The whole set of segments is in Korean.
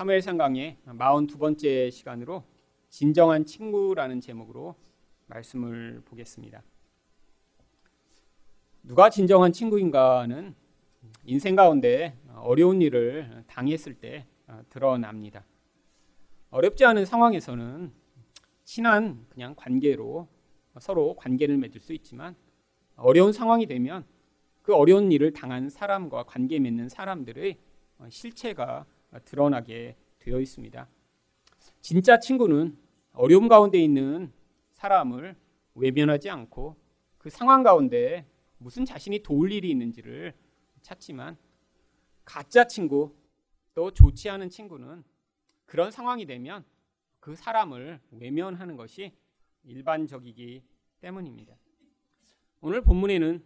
사무엘상 강의 42번째 시간으로 진정한 친구라는 제목으로 말씀을 보겠습니다. 누가 진정한 친구인가는 인생 가운데 어려운 일을 당했을 때 드러납니다. 어렵지 않은 상황에서는 친한 그냥 관계로 서로 관계를 맺을 수 있지만 어려운 상황이 되면 그 어려운 일을 당한 사람과 관계 맺는 사람들의 실체가 드러나게 되어 있습니다. 진짜 친구는 어려움 가운데 있는 사람을 외면하지 않고 그 상황 가운데 무슨 자신이 도울 일이 있는지를 찾지만 가짜 친구 또 좋지 않은 친구는 그런 상황이 되면 그 사람을 외면하는 것이 일반적이기 때문입니다. 오늘 본문에는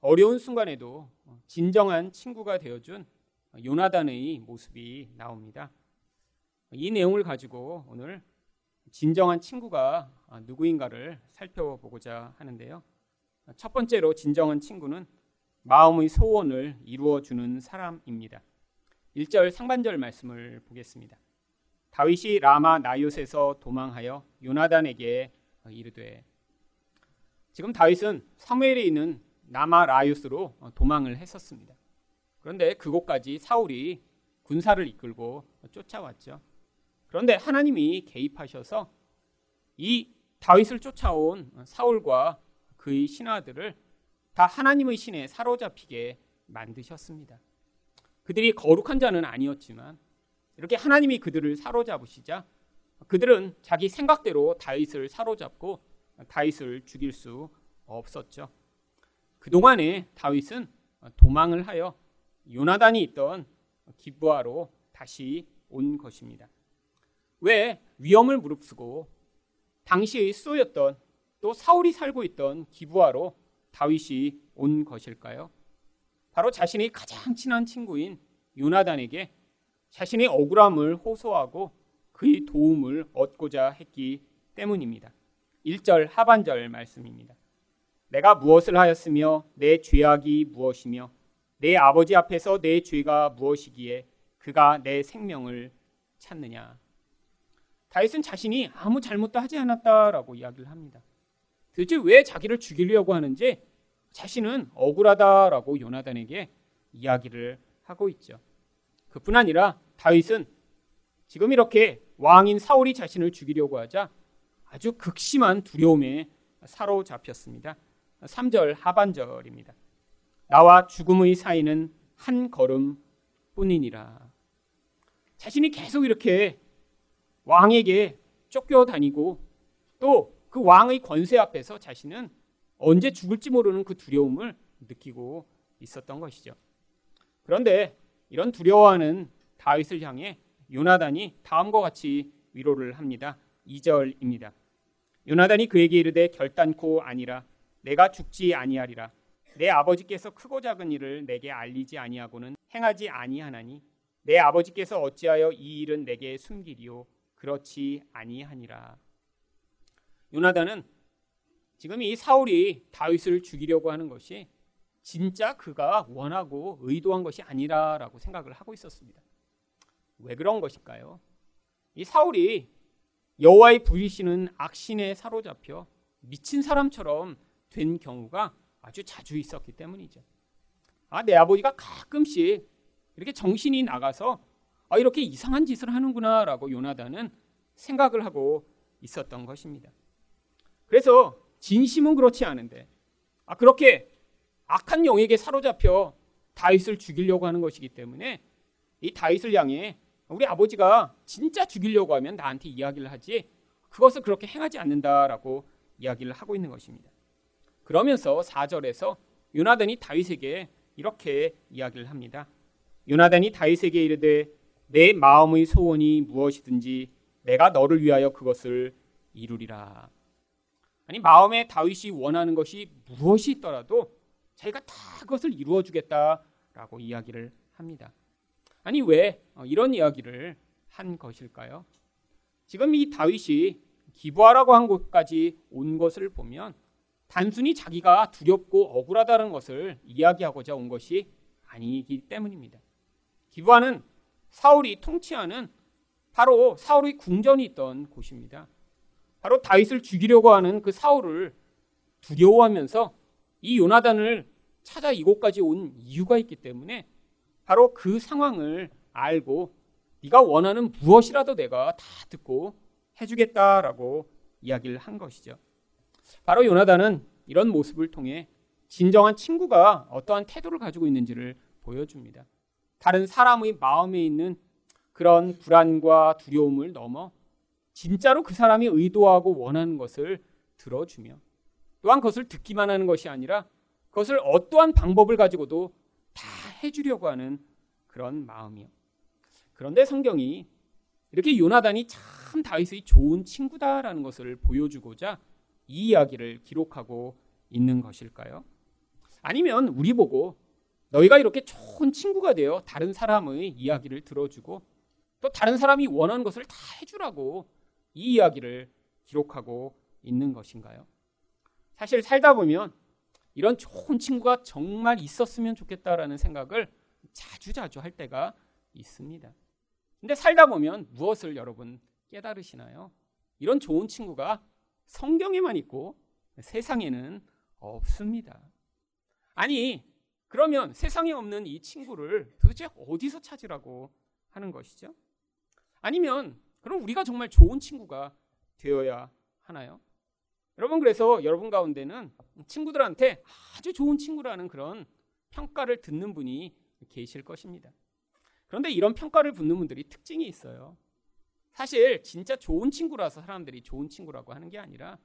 어려운 순간에도 진정한 친구가 되어준 요나단의 모습이 나옵니다. 이 내용을 가지고 오늘 진정한 친구가 누구인가를 살펴보고자 하는데요. 첫 번째로 진정한 친구는 마음의 소원을 이루어 주는 사람입니다. 1절 상반절 말씀을 보겠습니다. 다윗이 라마 나요에서 도망하여 요나단에게 이르되 지금 다윗은 사무엘에 있는 나마 라요스로 도망을 했었습니다. 그런데 그곳까지 사울이 군사를 이끌고 쫓아왔죠. 그런데 하나님이 개입하셔서 이 다윗을 쫓아온 사울과 그의 신하들을 다 하나님의 신에 사로잡히게 만드셨습니다. 그들이 거룩한 자는 아니었지만 이렇게 하나님이 그들을 사로잡으시자 그들은 자기 생각대로 다윗을 사로잡고 다윗을 죽일 수 없었죠. 그동안에 다윗은 도망을 하여 요나단이 있던 기부하로 다시 온 것입니다. 왜 위험을 무릅쓰고 당시의 수였던 또 사울이 살고 있던 기부하로 다윗이 온 것일까요? 바로 자신의 가장 친한 친구인 요나단에게 자신의 억울함을 호소하고 그의 도움을 얻고자 했기 때문입니다. 1절 하반절 말씀입니다. 내가 무엇을 하였으며 내 죄악이 무엇이며 내 아버지 앞에서 내 죄가 무엇이기에 그가 내 생명을 찾느냐. 다윗은 자신이 아무 잘못도 하지 않았다라고 이야기를 합니다. 도대체 왜 자기를 죽이려고 하는지 자신은 억울하다라고 요나단에게 이야기를 하고 있죠. 그뿐 아니라 다윗은 지금 이렇게 왕인 사울이 자신을 죽이려고 하자 아주 극심한 두려움에 사로잡혔습니다. 3절 하반절입니다. 나와 죽음의 사이는 한 걸음 뿐이니라. 자신이 계속 이렇게 왕에게 쫓겨다니고 또 그 왕의 권세 앞에서 자신은 언제 죽을지 모르는 그 두려움을 느끼고 있었던 것이죠. 그런데 이런 두려워하는 다윗을 향해 요나단이 다음과 같이 위로를 합니다. 2절입니다. 요나단이 그에게 이르되 결단코 아니라 내가 죽지 아니하리라. 내 아버지께서 크고 작은 일을 내게 알리지 아니하고는 행하지 아니하나니 내 아버지께서 어찌하여 이 일은 내게 숨기리요 그렇지 아니하니라. 요나단은 지금 이 사울이 다윗을 죽이려고 하는 것이 진짜 그가 원하고 의도한 것이 아니라라고 생각을 하고 있었습니다. 왜 그런 것일까요? 이 사울이 여호와의 부리시는 악신에 사로잡혀 미친 사람처럼 된 경우가 아주 자주 있었기 때문이죠. 아, 내 아버지가 가끔씩 이렇게 정신이 나가서 아, 이렇게 이상한 짓을 하는구나라고 요나단은 생각을 하고 있었던 것입니다. 그래서 진심은 그렇지 않은데 아, 그렇게 악한 영에게 사로잡혀 다윗을 죽이려고 하는 것이기 때문에 이 다윗을 향해 우리 아버지가 진짜 죽이려고 하면 나한테 이야기를 하지 그것을 그렇게 행하지 않는다라고 이야기를 하고 있는 것입니다. 그러면서 4절에서 요나단이 다윗에게 이렇게 이야기를 합니다. 요나단이 다윗에게 이르되 내 마음의 소원이 무엇이든지 내가 너를 위하여 그것을 이루리라. 아니 마음에 다윗이 원하는 것이 무엇이 있더라도 자기가 다 그것을 이루어 주겠다라고 이야기를 합니다. 아니 왜 어, 이런 이야기를 한 것일까요? 지금 이 다윗이 기부하라고 한 곳까지 온 것을 보면 단순히 자기가 두렵고 억울하다는 것을 이야기하고자 온 것이 아니기 때문입니다. 기부하는 사울이 통치하는 바로 사울의 궁전이 있던 곳입니다. 바로 다윗을 죽이려고 하는 그 사울을 두려워하면서 이 요나단을 찾아 이곳까지 온 이유가 있기 때문에 바로 그 상황을 알고 네가 원하는 무엇이라도 내가 다 듣고 해주겠다라고 이야기를 한 것이죠. 바로 요나단은 이런 모습을 통해 진정한 친구가 어떠한 태도를 가지고 있는지를 보여줍니다. 다른 사람의 마음에 있는 그런 불안과 두려움을 넘어 진짜로 그 사람이 의도하고 원하는 것을 들어주며 또한 그것을 듣기만 하는 것이 아니라 그것을 어떠한 방법을 가지고도 다 해주려고 하는 그런 마음이요. 그런데 성경이 이렇게 요나단이 참 다윗의 좋은 친구다라는 것을 보여주고자 이 이야기를 기록하고 있는 것일까요? 아니면 우리 보고 너희가 이렇게 좋은 친구가 되어 다른 사람의 이야기를 들어주고 또 다른 사람이 원하는 것을 다 해주라고 이 이야기를 기록하고 있는 것인가요? 사실 살다 보면 이런 좋은 친구가 정말 있었으면 좋겠다라는 생각을 자주자주 할 때가 있습니다. 근데 살다 보면 무엇을 여러분 깨달으시나요? 이런 좋은 친구가 성경에만 있고 세상에는 없습니다. 아니, 그러면 세상에 없는 이 친구를 도대체 어디서 찾으라고 하는 것이죠? 아니면 그럼 우리가 정말 좋은 친구가 되어야 하나요? 여러분 그래서 여러분 가운데는 친구들한테 아주 좋은 친구라는 그런 평가를 듣는 분이 계실 것입니다. 그런데 이런 평가를 붙는 분들이 특징이 있어요. 사실 진짜 좋은 친구라서 사람들이 좋은 친구라고 하는 게 아니라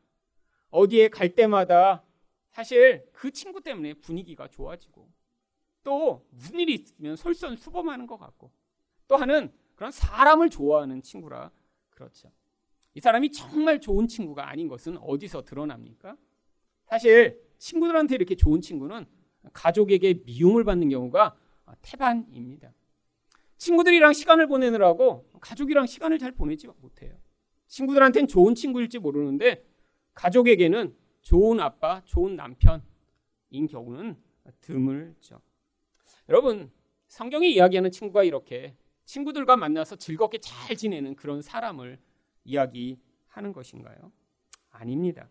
어디에 갈 때마다 사실 그 친구 때문에 분위기가 좋아지고 또 무슨 일이 있으면 솔선수범하는 것 같고 또 하는 그런 사람을 좋아하는 친구라 그렇죠. 이 사람이 정말 좋은 친구가 아닌 것은 어디서 드러납니까? 사실 친구들한테 이렇게 좋은 친구는 가족에게 미움을 받는 경우가 태반입니다. 친구들이랑 시간을 보내느라고 가족이랑 시간을 잘 보내지 못해요. 친구들한테는 좋은 친구일지 모르는데 가족에게는 좋은 아빠, 좋은 남편인 경우는 드물죠. 여러분, 성경이 이야기하는 친구가 이렇게 친구들과 만나서 즐겁게 잘 지내는 그런 사람을 이야기하는 것인가요? 아닙니다.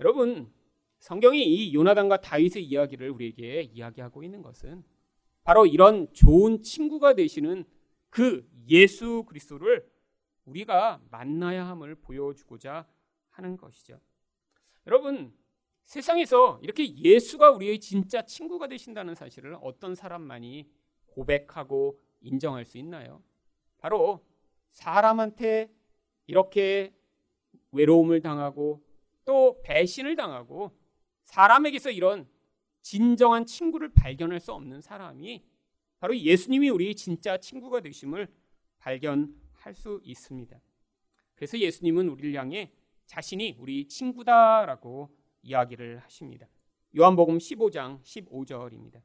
여러분, 성경이 이 요나단과 다윗의 이야기를 우리에게 이야기하고 있는 것은 바로 이런 좋은 친구가 되시는 그 예수 그리스도를 우리가 만나야 함을 보여주고자 하는 것이죠. 여러분, 세상에서 이렇게 예수가 우리의 진짜 친구가 되신다는 사실을 어떤 사람만이 고백하고 인정할 수 있나요? 바로 사람한테 이렇게 외로움을 당하고 또 배신을 당하고 사람에게서 이런 진정한 친구를 발견할 수 없는 사람이 바로 예수님이 우리 진짜 친구가 되심을 발견할 수 있습니다. 그래서 예수님은 우리를 향해 자신이 우리 친구다라고 이야기를 하십니다. 요한복음 15장 15절입니다.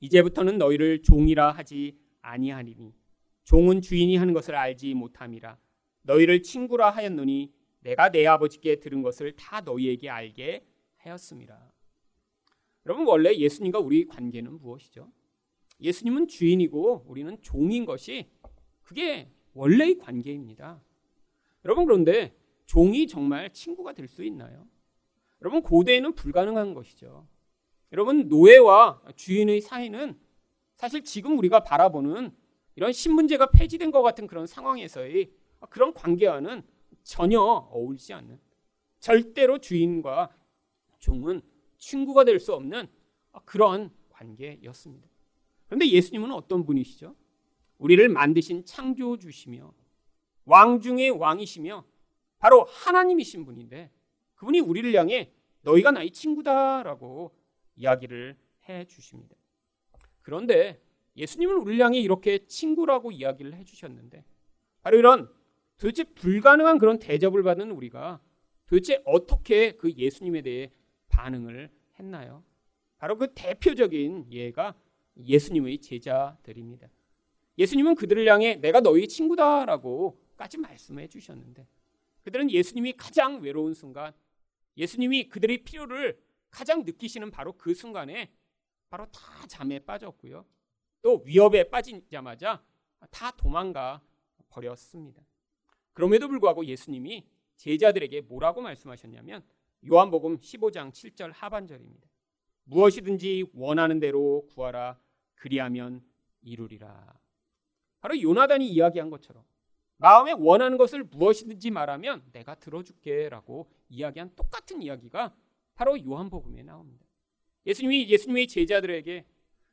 이제부터는 너희를 종이라 하지 아니하리니 종은 주인이 하는 것을 알지 못함이라 너희를 친구라 하였노니 내가 내 아버지께 들은 것을 다 너희에게 알게 하였습니다. 여러분 원래 예수님과 우리 관계는 무엇이죠? 예수님은 주인이고 우리는 종인 것이 그게 원래의 관계입니다. 여러분 그런데 종이 정말 친구가 될 수 있나요? 여러분 고대에는 불가능한 것이죠. 여러분 노예와 주인의 사이는 사실 지금 우리가 바라보는 이런 신문제가 폐지된 것 같은 그런 상황에서의 그런 관계와는 전혀 어울리지 않는 절대로 주인과 종은 친구가 될 수 없는 그런 관계였습니다. 그런데 예수님은 어떤 분이시죠? 우리를 만드신 창조주시며 왕 중의 왕이시며 바로 하나님이신 분인데 그분이 우리를 향해 너희가 나의 친구다라고 이야기를 해 주십니다. 그런데 예수님은 우리를 향해 이렇게 친구라고 이야기를 해 주셨는데 바로 이런 도대체 불가능한 그런 대접을 받는 우리가 도대체 어떻게 그 예수님에 대해 반응을 했나요? 바로 그 대표적인 예가 예수님의 제자들입니다. 예수님은 그들을 향해 내가 너희 친구다라고까지 말씀해 주셨는데 그들은 예수님이 가장 외로운 순간 예수님이 그들의 필요를 가장 느끼시는 바로 그 순간에 바로 다 잠에 빠졌고요. 또 위협에 빠지자마자 다 도망가 버렸습니다. 그럼에도 불구하고 예수님이 제자들에게 뭐라고 말씀하셨냐면 요한복음 15장 7절 하반절입니다. 무엇이든지 원하는 대로 구하라 그리하면 이루리라. 바로 요나단이 이야기한 것처럼 마음에 원하는 것을 무엇이든지 말하면 내가 들어줄게라고 이야기한 똑같은 이야기가 바로 요한복음에 나옵니다. 예수님이 예수님의 제자들에게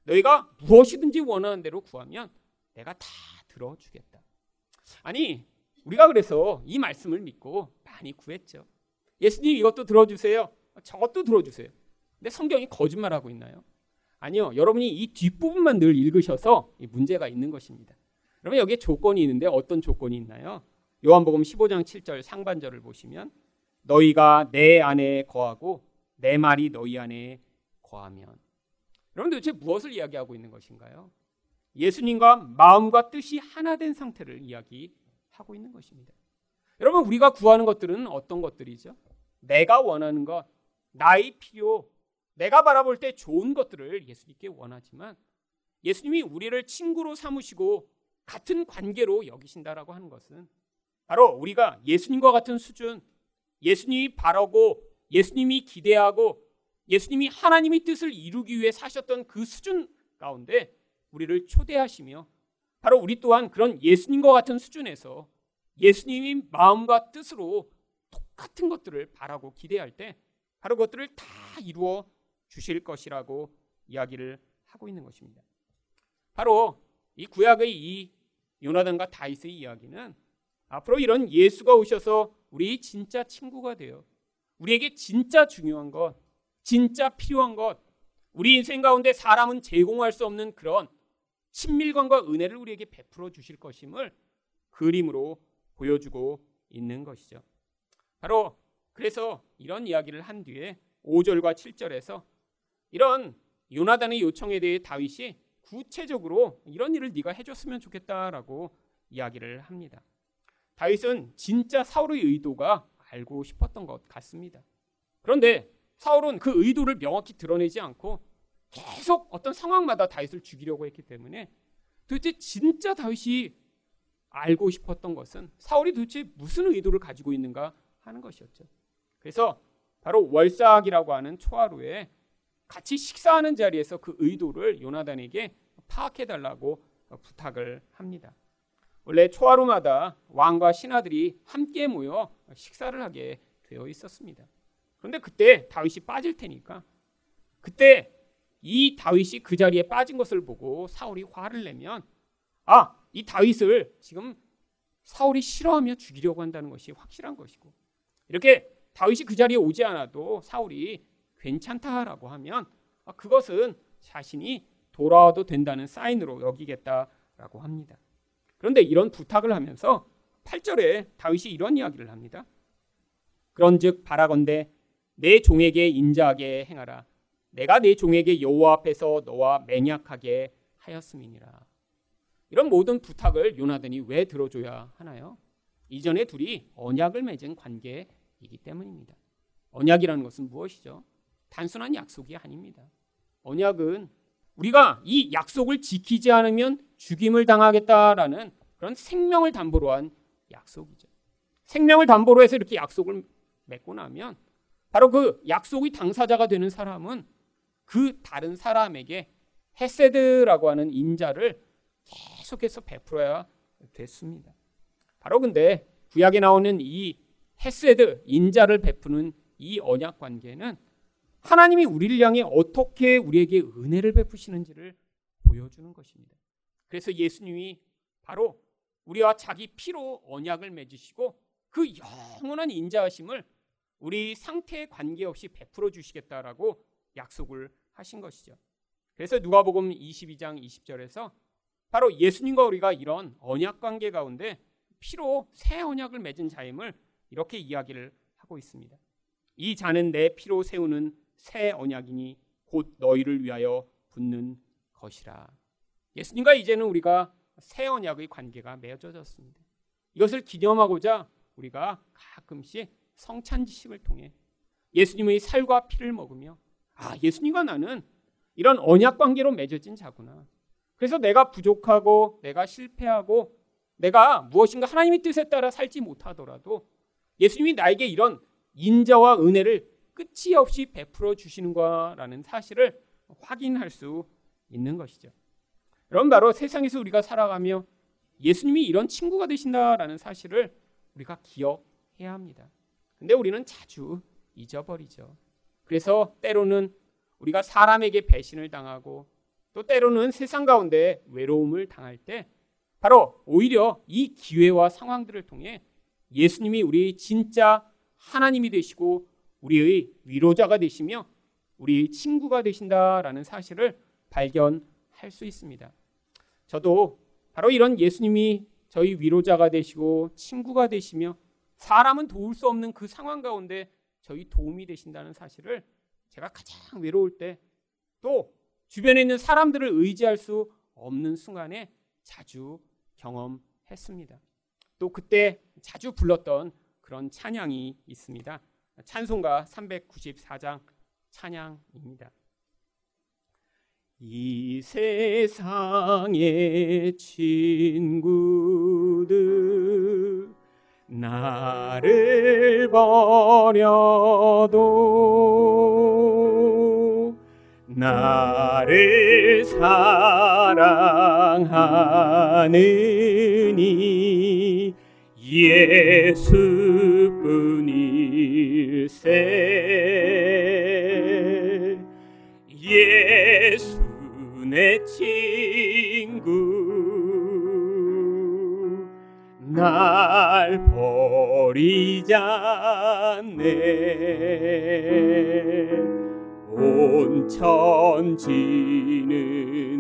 너희가 무엇이든지 원하는 대로 구하면 내가 다 들어주겠다. 아니 우리가 그래서 이 말씀을 믿고 많이 구했죠. 예수님 이것도 들어주세요. 저것도 들어주세요. 근데 성경이 거짓말하고 있나요? 아니요. 여러분이 이 뒷부분만 늘 읽으셔서 문제가 있는 것입니다. 그러면 여기에 조건이 있는데 어떤 조건이 있나요? 요한복음 15장 7절 상반절을 보시면 너희가 내 안에 거하고 내 말이 너희 안에 거하면 여러분 도대체 무엇을 이야기하고 있는 것인가요? 예수님과 마음과 뜻이 하나 된 상태를 이야기하고 있는 것입니다. 여러분 우리가 구하는 것들은 어떤 것들이죠? 내가 원하는 것, 나의 필요, 내가 바라볼 때 좋은 것들을 예수님께 원하지만 예수님이 우리를 친구로 삼으시고 같은 관계로 여기신다라고 하는 것은 바로 우리가 예수님과 같은 수준, 예수님이 바라고 예수님이 기대하고 예수님이 하나님의 뜻을 이루기 위해 사셨던 그 수준 가운데 우리를 초대하시며 바로 우리 또한 그런 예수님과 같은 수준에서 예수님의 마음과 뜻으로 똑같은 것들을 바라고 기대할 때 바로 그것들을 다 이루어 주실 것이라고 이야기를 하고 있는 것입니다. 바로 이 구약의 이 요나단과 다윗의 이야기는 앞으로 이런 예수가 오셔서 우리 진짜 친구가 되어 우리에게 진짜 중요한 것, 진짜 필요한 것, 우리 인생 가운데 사람은 제공할 수 없는 그런 친밀감과 은혜를 우리에게 베풀어 주실 것임을 그림으로 보여주고 있는 것이죠. 바로 그래서 이런 이야기를 한 뒤에 5절과 7절에서 이런 요나단의 요청에 대해 다윗이 구체적으로 이런 일을 네가 해줬으면 좋겠다라고 이야기를 합니다. 다윗은 진짜 사울의 의도가 알고 싶었던 것 같습니다. 그런데 사울은 그 의도를 명확히 드러내지 않고 계속 어떤 상황마다 다윗을 죽이려고 했기 때문에 도대체 진짜 다윗이 알고 싶었던 것은 사울이 도대체 무슨 의도를 가지고 있는가 하는 것이었죠. 그래서 바로 월삭이라고 하는 초하루에 같이 식사하는 자리에서 그 의도를 요나단에게 파악해 달라고 부탁을 합니다. 원래 초하루마다 왕과 신하들이 함께 모여 식사를 하게 되어 있었습니다. 그런데 그때 다윗이 빠질 테니까 그때 이 다윗이 그 자리에 빠진 것을 보고 사울이 화를 내면 아, 이 다윗을 지금 사울이 싫어하며 죽이려고 한다는 것이 확실한 것이고 이렇게 다윗이 그 자리에 오지 않아도 사울이 괜찮다라고 하면 아, 그것은 자신이 돌아와도 된다는 사인으로 여기겠다라고 합니다. 그런데 이런 부탁을 하면서 8절에 다윗이 이런 이야기를 합니다. 그런즉 바라건대 내 종에게 인자하게 행하라. 내가 내 종에게 여호와 앞에서 너와 맹약하게 하였음이니라. 이런 모든 부탁을 요나단이 왜 들어줘야 하나요? 이전에 둘이 언약을 맺은 관계 이기 때문입니다. 언약이라는 것은 무엇이죠? 단순한 약속이 아닙니다. 언약은 우리가 이 약속을 지키지 않으면 죽임을 당하겠다라는 그런 생명을 담보로 한 약속이죠. 생명을 담보로 해서 이렇게 약속을 맺고 나면 바로 그 약속의 당사자가 되는 사람은 그 다른 사람에게 헤세드라고 하는 인자를 계속해서 베풀어야 됐습니다. 바로 근데 구약에 나오는 이 헤세드 인자를 베푸는 이 언약 관계는 하나님이 우리를 향해 어떻게 우리에게 은혜를 베푸시는지를 보여주는 것입니다. 그래서 예수님이 바로 우리와 자기 피로 언약을 맺으시고 그 영원한 인자하심을 우리 상태에 관계없이 베풀어 주시겠다라고 약속을 하신 것이죠. 그래서 누가복음 22장 20절에서 바로 예수님과 우리가 이런 언약 관계 가운데 피로 새 언약을 맺은 자임을 이렇게 이야기를 하고 있습니다. 이 자는 내 피로 세우는 새 언약이니 곧 너희를 위하여 붙는 것이라. 예수님과 이제는 우리가 새 언약의 관계가 맺어졌습니다. 이것을 기념하고자 우리가 가끔씩 성찬지식을 통해 예수님의 살과 피를 먹으며 아 예수님과 나는 이런 언약 관계로 맺어진 자구나. 그래서 내가 부족하고 내가 실패하고 내가 무엇인가 하나님의 뜻에 따라 살지 못하더라도 예수님이 나에게 이런 인자와 은혜를 끝이 없이 베풀어 주시는 거라는 사실을 확인할 수 있는 것이죠. 여러분 바로 세상에서 우리가 살아가며 예수님이 이런 친구가 되신다라는 사실을 우리가 기억해야 합니다. 근데 우리는 자주 잊어버리죠. 그래서 때로는 우리가 사람에게 배신을 당하고 또 때로는 세상 가운데 외로움을 당할 때 바로 오히려 이 기회와 상황들을 통해 예수님이 우리 진짜 하나님이 되시고 우리의 위로자가 되시며 우리 친구가 되신다라는 사실을 발견할 수 있습니다. 저도 바로 이런 예수님이 저희 위로자가 되시고 친구가 되시며 사람은 도울 수 없는 그 상황 가운데 저희 도움이 되신다는 사실을 제가 가장 외로울 때 또 주변에 있는 사람들을 의지할 수 없는 순간에 자주 경험했습니다. 또 그때 자주 불렀던 그런 찬양이 있습니다. 찬송가 394장 찬양입니다. 이 세상의 친구들 나를 버려도 나를 사랑하느니 예수뿐일세. 예수 내 친구 날 버리지 않네. 온 천지는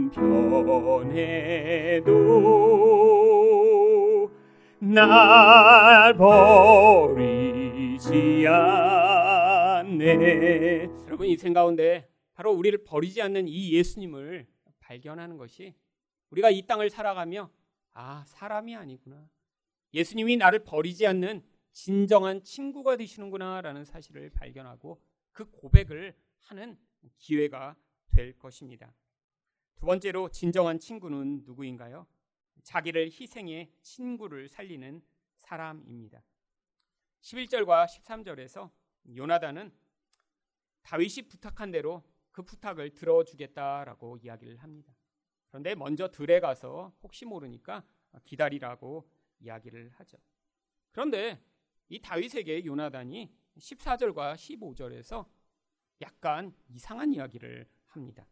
변해도 날 버리지 않네 여러분 이생 가운데 바로 우리를 버리지 않는 이 예수님을 발견하는 것이 우리가 이 땅을 살아가며 아, 사람이 아니구나. 예수님이 나를 버리지 않는 진정한 친구가 되시는구나라는 사실을 발견하고 그 고백을 하는 기회가 될 것입니다. 두 번째로 진정한 친구는 누구인가요? 자기를 희생해 친구를 살리는 사람입니다. 11절과 13절에서 요나단은 다윗이 부탁한 대로 그 부탁을 들어주겠다라고 이야기를 합니다. 그런데 먼저 들에 가서 혹시 모르니까 기다리라고 이야기를 하죠. 그런데 이 다윗에게 요나단이 14절과 15절에서 약간 이상한 이야기를 합니다.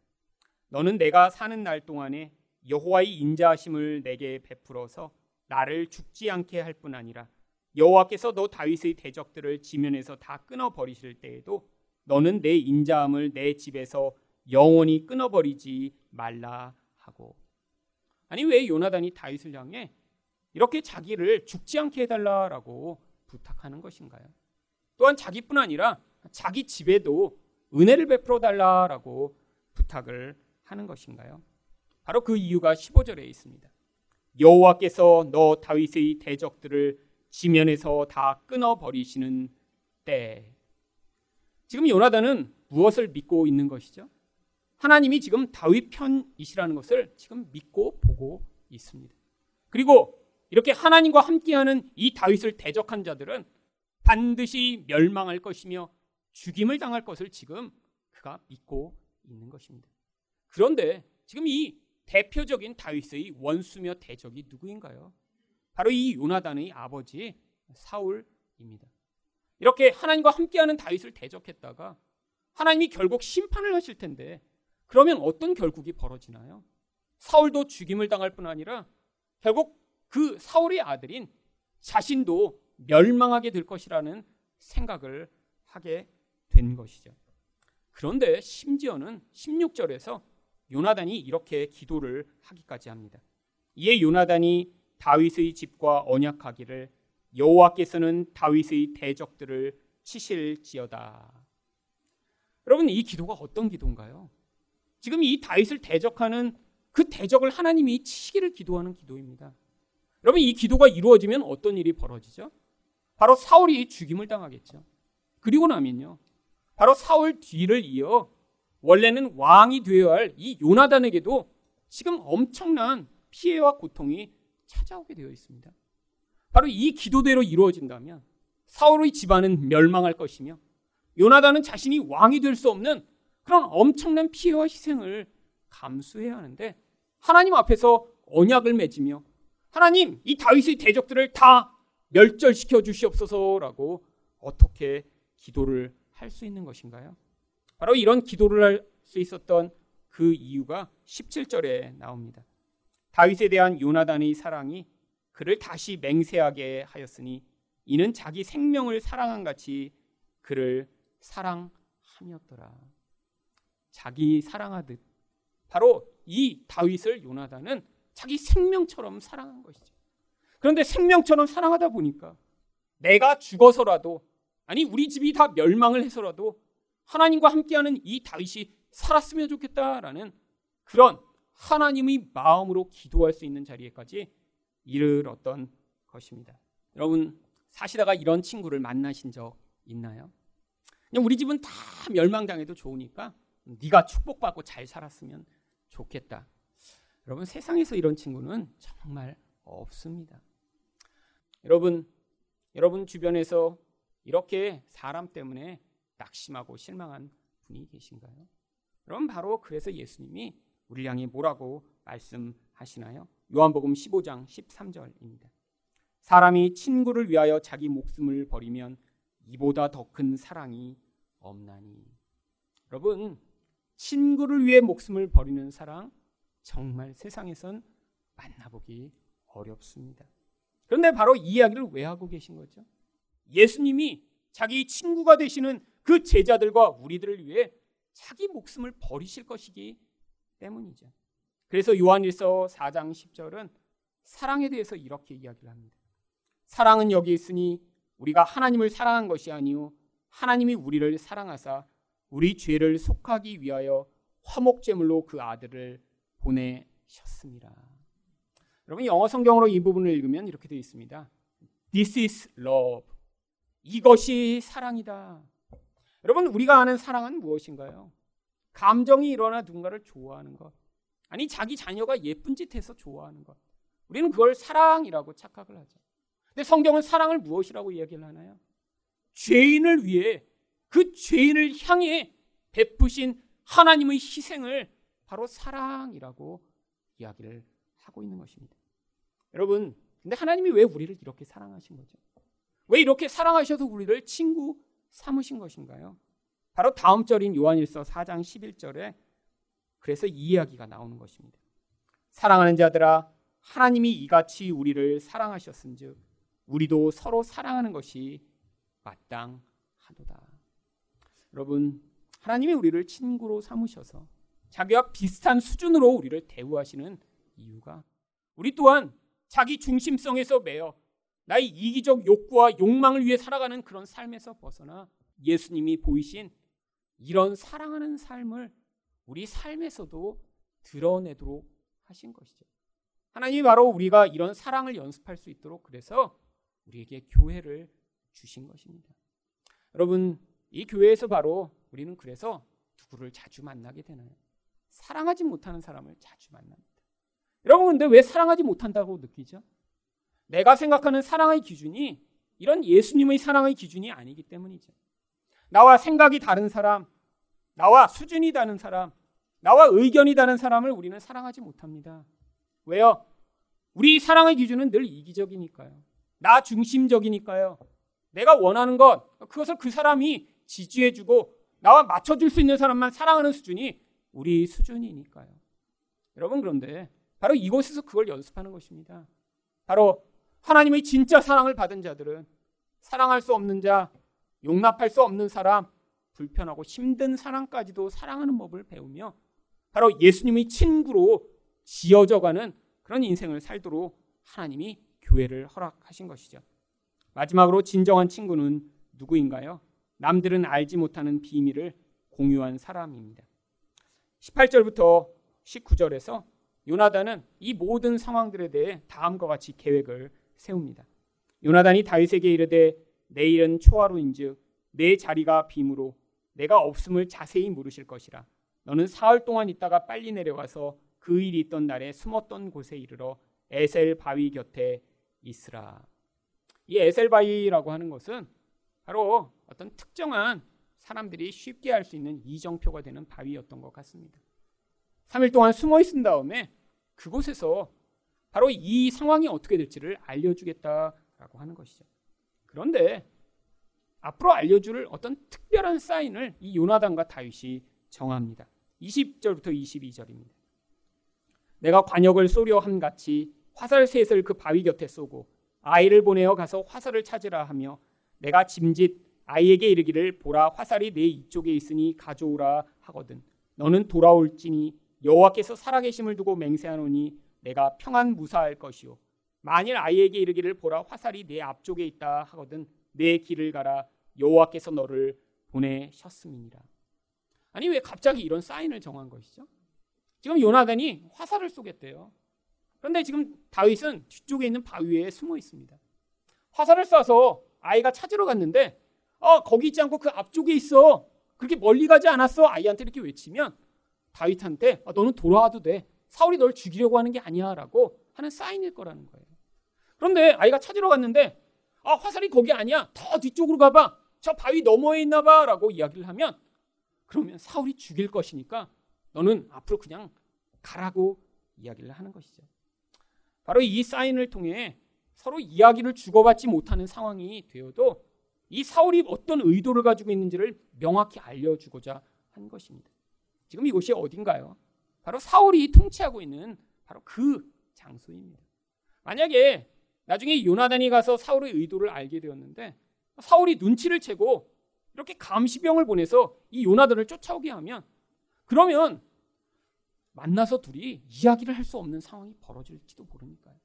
너는 내가 사는 날 동안에 여호와의 인자하심을 내게 베풀어서 나를 죽지 않게 할 뿐 아니라 여호와께서 너 다윗의 대적들을 지면에서 다 끊어 버리실 때에도 너는 내 인자함을 내 집에서 영원히 끊어 버리지 말라 하고 아니 왜 요나단이 다윗을 향해 이렇게 자기를 죽지 않게 해달라라고 부탁하는 것인가요? 또한 자기뿐 아니라 자기 집에도 은혜를 베풀어 달라라고 부탁을 하는 것인가요? 바로 그 이유가 15절에 있습니다. 여호와께서 너 다윗의 대적들을 지면에서 다 끊어 버리시는 때 지금 요나단은 무엇을 믿고 있는 것이죠? 하나님이 지금 다윗 편이시라는 것을 지금 믿고 보고 있습니다. 그리고 이렇게 하나님과 함께하는 이 다윗을 대적한 자들은 반드시 멸망할 것이며 죽임을 당할 것을 지금 그가 믿고 있는 것입니다. 그런데 지금 이 대표적인 다윗의 원수며 대적이 누구인가요? 바로 이 요나단의 아버지 사울입니다. 이렇게 하나님과 함께하는 다윗을 대적했다가 하나님이 결국 심판을 하실 텐데 그러면 어떤 결국이 벌어지나요? 사울도 죽임을 당할 뿐 아니라 결국 그 사울의 아들인 자신도 멸망하게 될 것이라는 생각을 하게 된 것이죠. 그런데 심지어는 16절에서 요나단이 이렇게 기도를 하기까지 합니다. 이에 요나단이 다윗의 집과 언약하기를 여호와께서는 다윗의 대적들을 치실지어다. 여러분 이 기도가 어떤 기도인가요? 지금 이 다윗을 대적하는 그 대적을 하나님이 치시기를 기도하는 기도입니다. 여러분 이 기도가 이루어지면 어떤 일이 벌어지죠? 바로 사울이 죽임을 당하겠죠. 그리고 나면요. 바로 사울 뒤를 이어 원래는 왕이 되어야 할 이 요나단에게도 지금 엄청난 피해와 고통이 찾아오게 되어 있습니다. 바로 이 기도대로 이루어진다면 사울의 집안은 멸망할 것이며 요나단은 자신이 왕이 될 수 없는 그런 엄청난 피해와 희생을 감수해야 하는데 하나님 앞에서 언약을 맺으며 하나님 이 다윗의 대적들을 다 멸절시켜 주시옵소서라고 어떻게 기도를 할 수 있는 것인가요? 바로 이런 기도를 할 수 있었던 그 이유가 17절에 나옵니다. 다윗에 대한 요나단의 사랑이 그를 다시 맹세하게 하였으니 이는 자기 생명을 사랑한 같이 그를 사랑함이었더라. 자기 사랑하듯 바로 이 다윗을 요나단은 자기 생명처럼 사랑한 것이죠. 그런데 생명처럼 사랑하다 보니까 내가 죽어서라도 아니 우리 집이 다 멸망을 해서라도 하나님과 함께하는 이 다윗이 살았으면 좋겠다라는 그런 하나님의 마음으로 기도할 수 있는 자리에까지 이르렀던 것입니다. 여러분 사시다가 이런 친구를 만나신 적 있나요? 그냥 우리 집은 다 멸망당해도 좋으니까 네가 축복받고 잘 살았으면 좋겠다. 여러분 세상에서 이런 친구는 정말 없습니다. 여러분 여러분 주변에서 이렇게 사람 때문에 낙심하고 실망한 분이 계신가요? 그럼 바로 그래서 예수님이 우리 향해 뭐라고 말씀하시나요? 요한복음 15장 13절입니다. 사람이 친구를 위하여 자기 목숨을 버리면 이보다 더 큰 사랑이 없나니. 여러분, 친구를 위해 목숨을 버리는 사랑 정말 세상에선 만나보기 어렵습니다. 그런데 바로 이 이야기를 왜 하고 계신 거죠? 예수님이 자기 친구가 되시는 그 제자들과 우리들을 위해 자기 목숨을 버리실 것이기 때문이죠. 그래서 요한일서 4장 10절은 사랑에 대해서 이렇게 이야기를 합니다. 사랑은 여기 있으니 우리가 하나님을 사랑한 것이 아니요 하나님이 우리를 사랑하사 우리 죄를 속하기 위하여 화목제물로 그 아들을 보내셨습니다. 여러분 영어 성경으로 이 부분을 읽으면 이렇게 되어 있습니다. This is love. 이것이 사랑이다. 여러분 우리가 아는 사랑은 무엇인가요? 감정이 일어나 누군가를 좋아하는 것. 아니 자기 자녀가 예쁜 짓 해서 좋아하는 것. 우리는 그걸 사랑이라고 착각을 하죠. 근데 성경은 사랑을 무엇이라고 이야기를 하나요? 죄인을 위해 그 죄인을 향해 베푸신 하나님의 희생을 바로 사랑이라고 이야기를 하고 있는 것입니다. 여러분, 근데 하나님이 왜 우리를 이렇게 사랑하신 거죠? 왜 이렇게 사랑하셔서 우리를 친구 삼으신 것인가요? 바로 다음 절인 요한일서 4장 11절에 그래서 이 이야기가 나오는 것입니다. 사랑하는 자들아 하나님이 이같이 우리를 사랑하셨은즉 우리도 서로 사랑하는 것이 마땅하도다. 여러분 하나님이 우리를 친구로 삼으셔서 자기와 비슷한 수준으로 우리를 대우하시는 이유가 우리 또한 자기 중심성에서 매여 나의 이기적 욕구와 욕망을 위해 살아가는 그런 삶에서 벗어나 예수님이 보이신 이런 사랑하는 삶을 우리 삶에서도 드러내도록 하신 것이죠. 하나님이 바로 우리가 이런 사랑을 연습할 수 있도록 그래서 우리에게 교회를 주신 것입니다. 여러분, 이 교회에서 바로 우리는 그래서 누구를 자주 만나게 되나요? 사랑하지 못하는 사람을 자주 만납니다. 여러분, 근데 왜 사랑하지 못한다고 느끼죠? 내가 생각하는 사랑의 기준이 이런 예수님의 사랑의 기준이 아니기 때문이죠. 나와 생각이 다른 사람, 나와 수준이 다른 사람, 나와 의견이 다른 사람을 우리는 사랑하지 못합니다. 왜요? 우리 사랑의 기준은 늘 이기적이니까요. 나 중심적이니까요. 내가 원하는 것, 그것을 그 사람이 지지해주고 나와 맞춰줄 수 있는 사람만 사랑하는 수준이 우리 수준이니까요. 여러분, 그런데 바로 이곳에서 그걸 연습하는 것입니다. 바로 하나님의 진짜 사랑을 받은 자들은 사랑할 수 없는 자, 용납할 수 없는 사람, 불편하고 힘든 사랑까지도 사랑하는 법을 배우며 바로 예수님의 친구로 지어져가는 그런 인생을 살도록 하나님이 교회를 허락하신 것이죠. 마지막으로 진정한 친구는 누구인가요? 남들은 알지 못하는 비밀을 공유한 사람입니다. 18절부터 19절에서 요나단은 이 모든 상황들에 대해 다음과 같이 계획을 세웁니다. 요나단이 다윗에게 이르되 내일은 초하루인즉 내 자리가 빔으로 내가 없음을 자세히 물으실 것이라 너는 사흘 동안 있다가 빨리 내려가서 그 일이 있던 날에 숨었던 곳에 이르러 에셀 바위 곁에 있으라. 이 에셀 바위라고 하는 것은 바로 어떤 특정한 사람들이 쉽게 알수 있는 이정표가 되는 바위였던 것 같습니다. 3일 동안 숨어 있은 다음에 그곳에서 바로 이 상황이 어떻게 될지를 알려주겠다라고 하는 것이죠. 그런데 앞으로 알려줄 어떤 특별한 사인을 이 요나단과 다윗이 정합니다. 20절부터 22절입니다. 내가 관역을 쏘려 한 같이 화살 셋을 그 바위 곁에 쏘고 아이를 보내어 가서 화살을 찾으라 하며 내가 짐짓 아이에게 이르기를 보라 화살이 내 이쪽에 있으니 가져오라 하거든 너는 돌아올지니 여호와께서 살아계심을 두고 맹세하노니 내가 평안 무사할 것이요 만일 아이에게 이르기를 보라 화살이 내 앞쪽에 있다 하거든 내 길을 가라 여호와께서 너를 보내셨음이니라 아니 왜 갑자기 이런 사인을 정한 것이죠? 지금 요나단이 화살을 쏘겠대요. 그런데 지금 다윗은 뒤쪽에 있는 바위에 숨어 있습니다. 화살을 쏴서 아이가 찾으러 갔는데 어, 거기 있지 않고 그 앞쪽에 있어. 그렇게 멀리 가지 않았어. 아이한테 이렇게 외치면 다윗한테 아, 너는 돌아와도 돼. 사울이 널 죽이려고 하는 게 아니야 라고 하는 사인일 거라는 거예요. 그런데 아이가 찾으러 갔는데 아, 화살이 거기 아니야. 더 뒤쪽으로 가봐. 저 바위 너머에 있나 봐 라고 이야기를 하면 그러면 사울이 죽일 것이니까 너는 앞으로 그냥 가라고 이야기를 하는 것이죠. 바로 이 사인을 통해 서로 이야기를 주고받지 못하는 상황이 되어도 이 사울이 어떤 의도를 가지고 있는지를 명확히 알려주고자 한 것입니다. 지금 이곳이 어딘가요? 바로 사울이 통치하고 있는 바로 그 장소입니다. 만약에 나중에 요나단이 가서 사울의 의도를 알게 되었는데 사울이 눈치를 채고 이렇게 감시병을 보내서 이 요나단을 쫓아오게 하면 그러면 만나서 둘이 이야기를 할 수 없는 상황이 벌어질지도 모르니까요.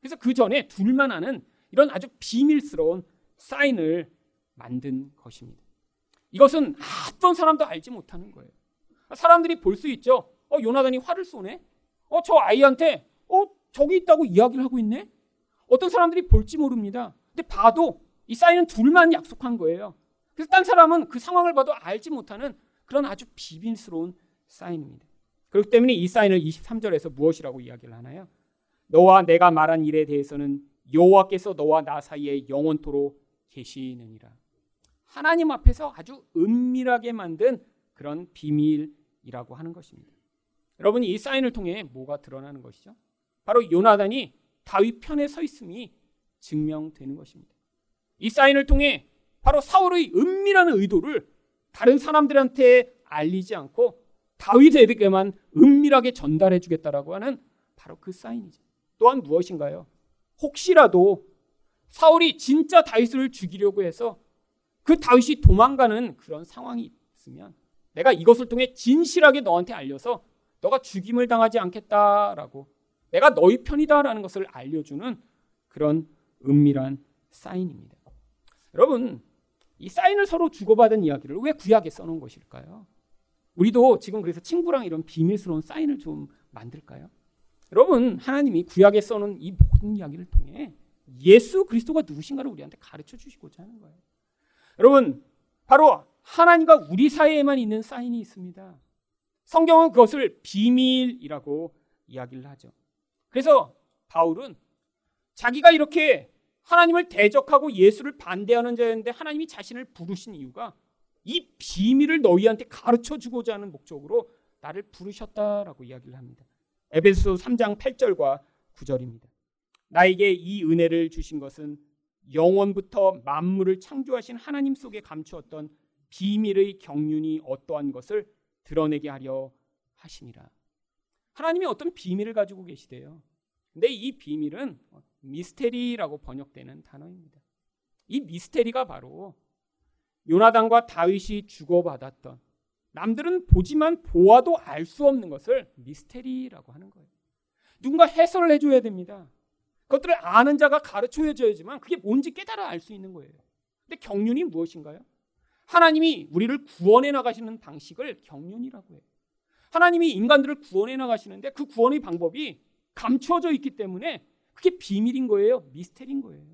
그래서 그 전에 둘만 아는 이런 아주 비밀스러운 사인을 만든 것입니다. 이것은 어떤 사람도 알지 못하는 거예요. 사람들이 볼 수 있죠. 어, 요나단이 활을 쏘네? 어, 저 아이한테, 어, 저기 있다고 이야기를 하고 있네? 어떤 사람들이 볼지 모릅니다. 근데 봐도 이 사인은 둘만 약속한 거예요. 그래서 딴 사람은 그 상황을 봐도 알지 못하는 그런 아주 비밀스러운 사인입니다. 그렇기 때문에 이 사인을 23절에서 무엇이라고 이야기를 하나요? 너와 내가 말한 일에 대해서는 여호와께서 너와 나 사이에 영원토록 계시느니라. 하나님 앞에서 아주 은밀하게 만든 그런 비밀이라고 하는 것입니다. 여러분 이 사인을 통해 뭐가 드러나는 것이죠? 바로 요나단이 다윗 편에 서 있음이 증명되는 것입니다. 이 사인을 통해 바로 사울의 은밀한 의도를 다른 사람들한테 알리지 않고 다윗에게만 은밀하게 전달해 주겠다라고 하는 바로 그 사인이죠. 또한 무엇인가요? 혹시라도 사울이 진짜 다윗을 죽이려고 해서 그 다윗이 도망가는 그런 상황이 있으면 내가 이것을 통해 진실하게 너한테 알려서 너가 죽임을 당하지 않겠다라고 내가 너희 편이다라는 것을 알려주는 그런 은밀한 사인입니다. 여러분 이 사인을 서로 주고받은 이야기를 왜 구약에 써놓은 것일까요? 우리도 지금 그래서 친구랑 이런 비밀스러운 사인을 좀 만들까요? 여러분, 하나님이 구약에 써놓은 이 모든 이야기를 통해 예수 그리스도가 누구신가를 우리한테 가르쳐 주시고자 하는 거예요. 여러분, 바로 하나님과 우리 사이에만 있는 사인이 있습니다. 성경은 그것을 비밀이라고 이야기를 하죠. 그래서 바울은 자기가 이렇게 하나님을 대적하고 예수를 반대하는 자였는데 하나님이 자신을 부르신 이유가 이 비밀을 너희한테 가르쳐 주고자 하는 목적으로 나를 부르셨다라고 이야기를 합니다. 에베소 3장 8절과 9절입니다. 나에게 이 은혜를 주신 것은 영원부터 만물을 창조하신 하나님 속에 감추었던 비밀의 경륜이 어떠한 것을 드러내게 하려 하심이라. 하나님이 어떤 비밀을 가지고 계시대요. 근데 이 비밀은 미스테리라고 번역되는 단어입니다. 이 미스테리가 바로 요나단과 다윗이 주고받았던 남들은 보지만 보아도 알 수 없는 것을 미스테리라고 하는 거예요. 누군가 해설을 해줘야 됩니다. 그것들을 아는 자가 가르쳐 줘야지만 그게 뭔지 깨달아 알 수 있는 거예요. 근데 경륜이 무엇인가요? 하나님이 우리를 구원해 나가시는 방식을 경륜이라고 해요. 하나님이 인간들을 구원해 나가시는데 그 구원의 방법이 감추어져 있기 때문에 그게 비밀인 거예요. 미스테리인 거예요.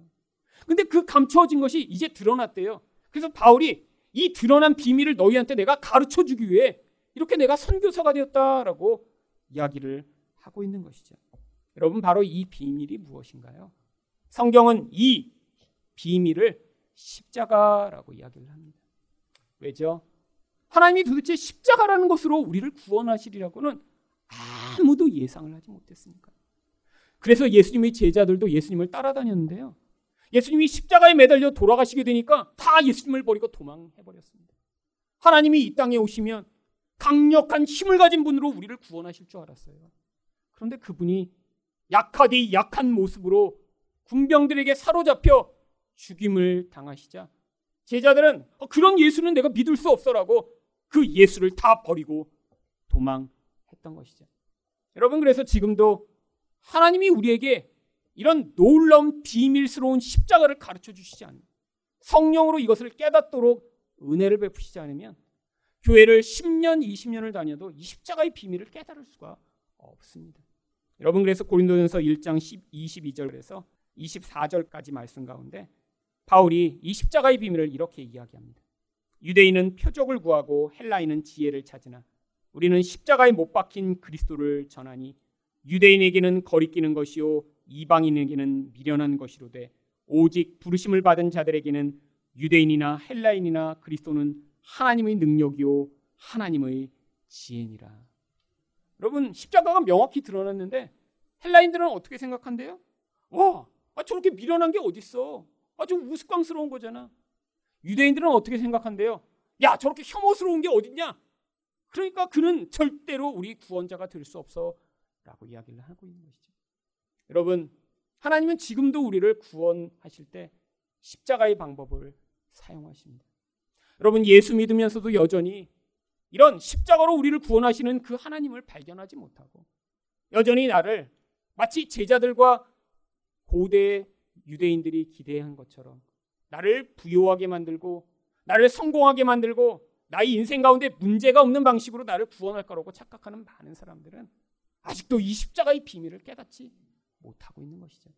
근데 그 감추어진 것이 이제 드러났대요. 그래서 바울이 이 드러난 비밀을 너희한테 내가 가르쳐 주기 위해 이렇게 내가 선교사가 되었다라고 이야기를 하고 있는 것이죠. 여러분 바로 이 비밀이 무엇인가요? 성경은 이 비밀을 십자가라고 이야기를 합니다. 왜죠? 하나님이 도대체 십자가라는 것으로 우리를 구원하시리라고는 아무도 예상을 하지 못했으니까. 그래서 예수님의 제자들도 예수님을 따라다녔는데요. 예수님이 십자가에 매달려 돌아가시게 되니까 다 예수님을 버리고 도망해 버렸습니다. 하나님이 이 땅에 오시면 강력한 힘을 가진 분으로 우리를 구원하실 줄 알았어요. 그런데 그분이 약하디 약한 모습으로 군병들에게 사로잡혀 죽임을 당하시자 제자들은 어, 그런 예수는 내가 믿을 수 없어라고 그 예수를 다 버리고 도망했던 것이죠. 여러분 그래서 지금도 하나님이 우리에게 이런 놀라운 비밀스러운 십자가를 가르쳐 주시지 않는 성령으로 이것을 깨닫도록 은혜를 베푸시지 않으면 교회를 10년, 20년을 다녀도 이 십자가의 비밀을 깨달을 수가 없습니다. 여러분 그래서 고린도전서 1장 22절에서 24절까지 말씀 가운데 바울이 이 십자가의 비밀을 이렇게 이야기합니다. 유대인은 표적을 구하고 헬라인은 지혜를 찾으나 우리는 십자가에 못 박힌 그리스도를 전하니 유대인에게는 거리끼는 것이요 이방인에게는 미련한 것이로되 오직 부르심을 받은 자들에게는 유대인이나 헬라인이나 그리스도는 하나님의 능력이요 하나님의 지혜니라. 여러분 십자가가 명확히 드러났는데 헬라인들은 어떻게 생각한대요? 와, 아, 저렇게 미련한 게 어딨어? 아주 우스꽝스러운 거잖아. 유대인들은 어떻게 생각한대요? 야, 저렇게 혐오스러운 게 어딨냐? 그러니까 그는 절대로 우리 구원자가 될 수 없어. 라고 이야기를 하고 있는 것이죠. 여러분, 하나님은 지금도 우리를 구원하실 때 십자가의 방법을 사용하십니다. 여러분, 예수 믿으면서도 여전히 이런 십자가로 우리를 구원하시는 그 하나님을 발견하지 못하고 여전히 나를 마치 제자들과 고대 유대인들이 기대한 것처럼 나를 부요하게 만들고 나를 성공하게 만들고 나의 인생 가운데 문제가 없는 방식으로 나를 구원할 거라고 착각하는 많은 사람들은 아직도 이 십자가의 비밀을 깨닫지 못하고 있는 것이죠.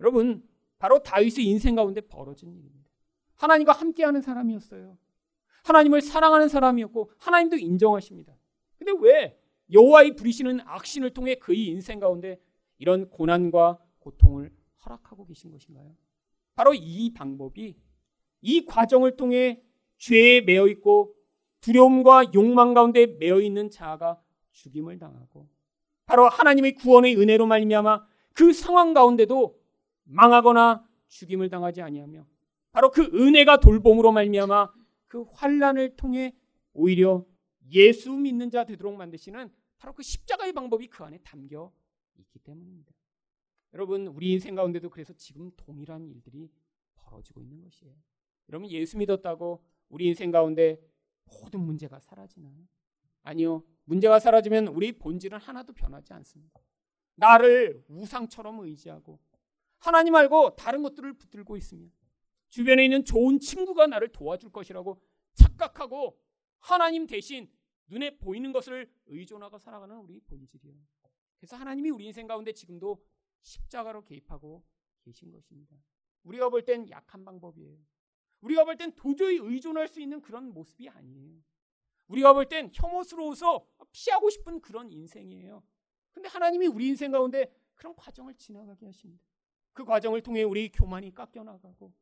여러분, 바로 다윗의 인생 가운데 벌어진 일입니다. 하나님과 함께하는 사람이었어요. 하나님을 사랑하는 사람이었고 하나님도 인정하십니다. 근데 왜 여호와의 부리시는 악신을 통해 그의 인생 가운데 이런 고난과 고통을 허락하고 계신 것인가요? 바로 이 방법이 이 과정을 통해 죄에 매여 있고 두려움과 욕망 가운데 매여 있는 자아가 죽임을 당하고 바로 하나님의 구원의 은혜로 말미암아 그 상황 가운데도 망하거나 죽임을 당하지 아니하며 바로 그 은혜가 돌봄으로 말미암아 그 환란을 통해 오히려 예수 믿는 자 되도록 만드시는 바로 그 십자가의 방법이 그 안에 담겨 있기 때문입니다. 여러분 우리 인생 가운데도 그래서 지금 동일한 일들이 벌어지고 있는 것이에요. 여러분 예수 믿었다고 우리 인생 가운데 모든 문제가 사라지나요? 아니요. 문제가 사라지면 우리 본질은 하나도 변하지 않습니다. 나를 우상처럼 의지하고 하나님 말고 다른 것들을 붙들고 있으며 주변에 있는 좋은 친구가 나를 도와줄 것이라고 착각하고 하나님 대신 눈에 보이는 것을 의존하고 살아가는 우리 본질이에요. 그래서 하나님이 우리 인생 가운데 지금도 십자가로 개입하고 계신 것입니다. 우리가 볼 땐 약한 방법이에요. 우리가 볼 땐 도저히 의존할 수 있는 그런 모습이 아니에요. 우리가 볼 땐 혐오스러워서 피하고 싶은 그런 인생이에요. 근데 하나님이 우리 인생 가운데 그런 과정을 지나가게 하십니다. 그 과정을 통해 우리 교만이 깎여나가고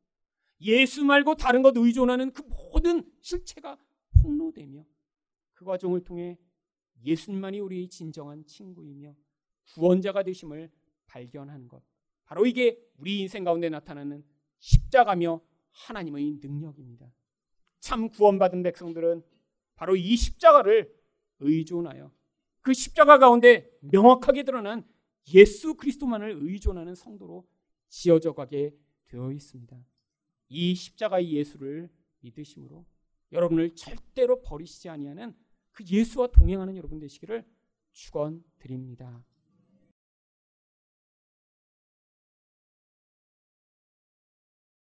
예수 말고 다른 것 의존하는 그 모든 실체가 폭로되며 그 과정을 통해 예수님만이 우리의 진정한 친구이며 구원자가 되심을 발견하는 것. 바로 이게 우리 인생 가운데 나타나는 십자가며 하나님의 능력입니다. 참 구원받은 백성들은 바로 이 십자가를 의존하여 그 십자가 가운데 명확하게 드러난 예수 그리스도만을 의존하는 성도로 지어져 가게 되어 있습니다. 이 십자가의 예수를 믿으심으로 여러분을 절대로 버리시지 아니하는 그 예수와 동행하는 여러분 되시기를 축원드립니다.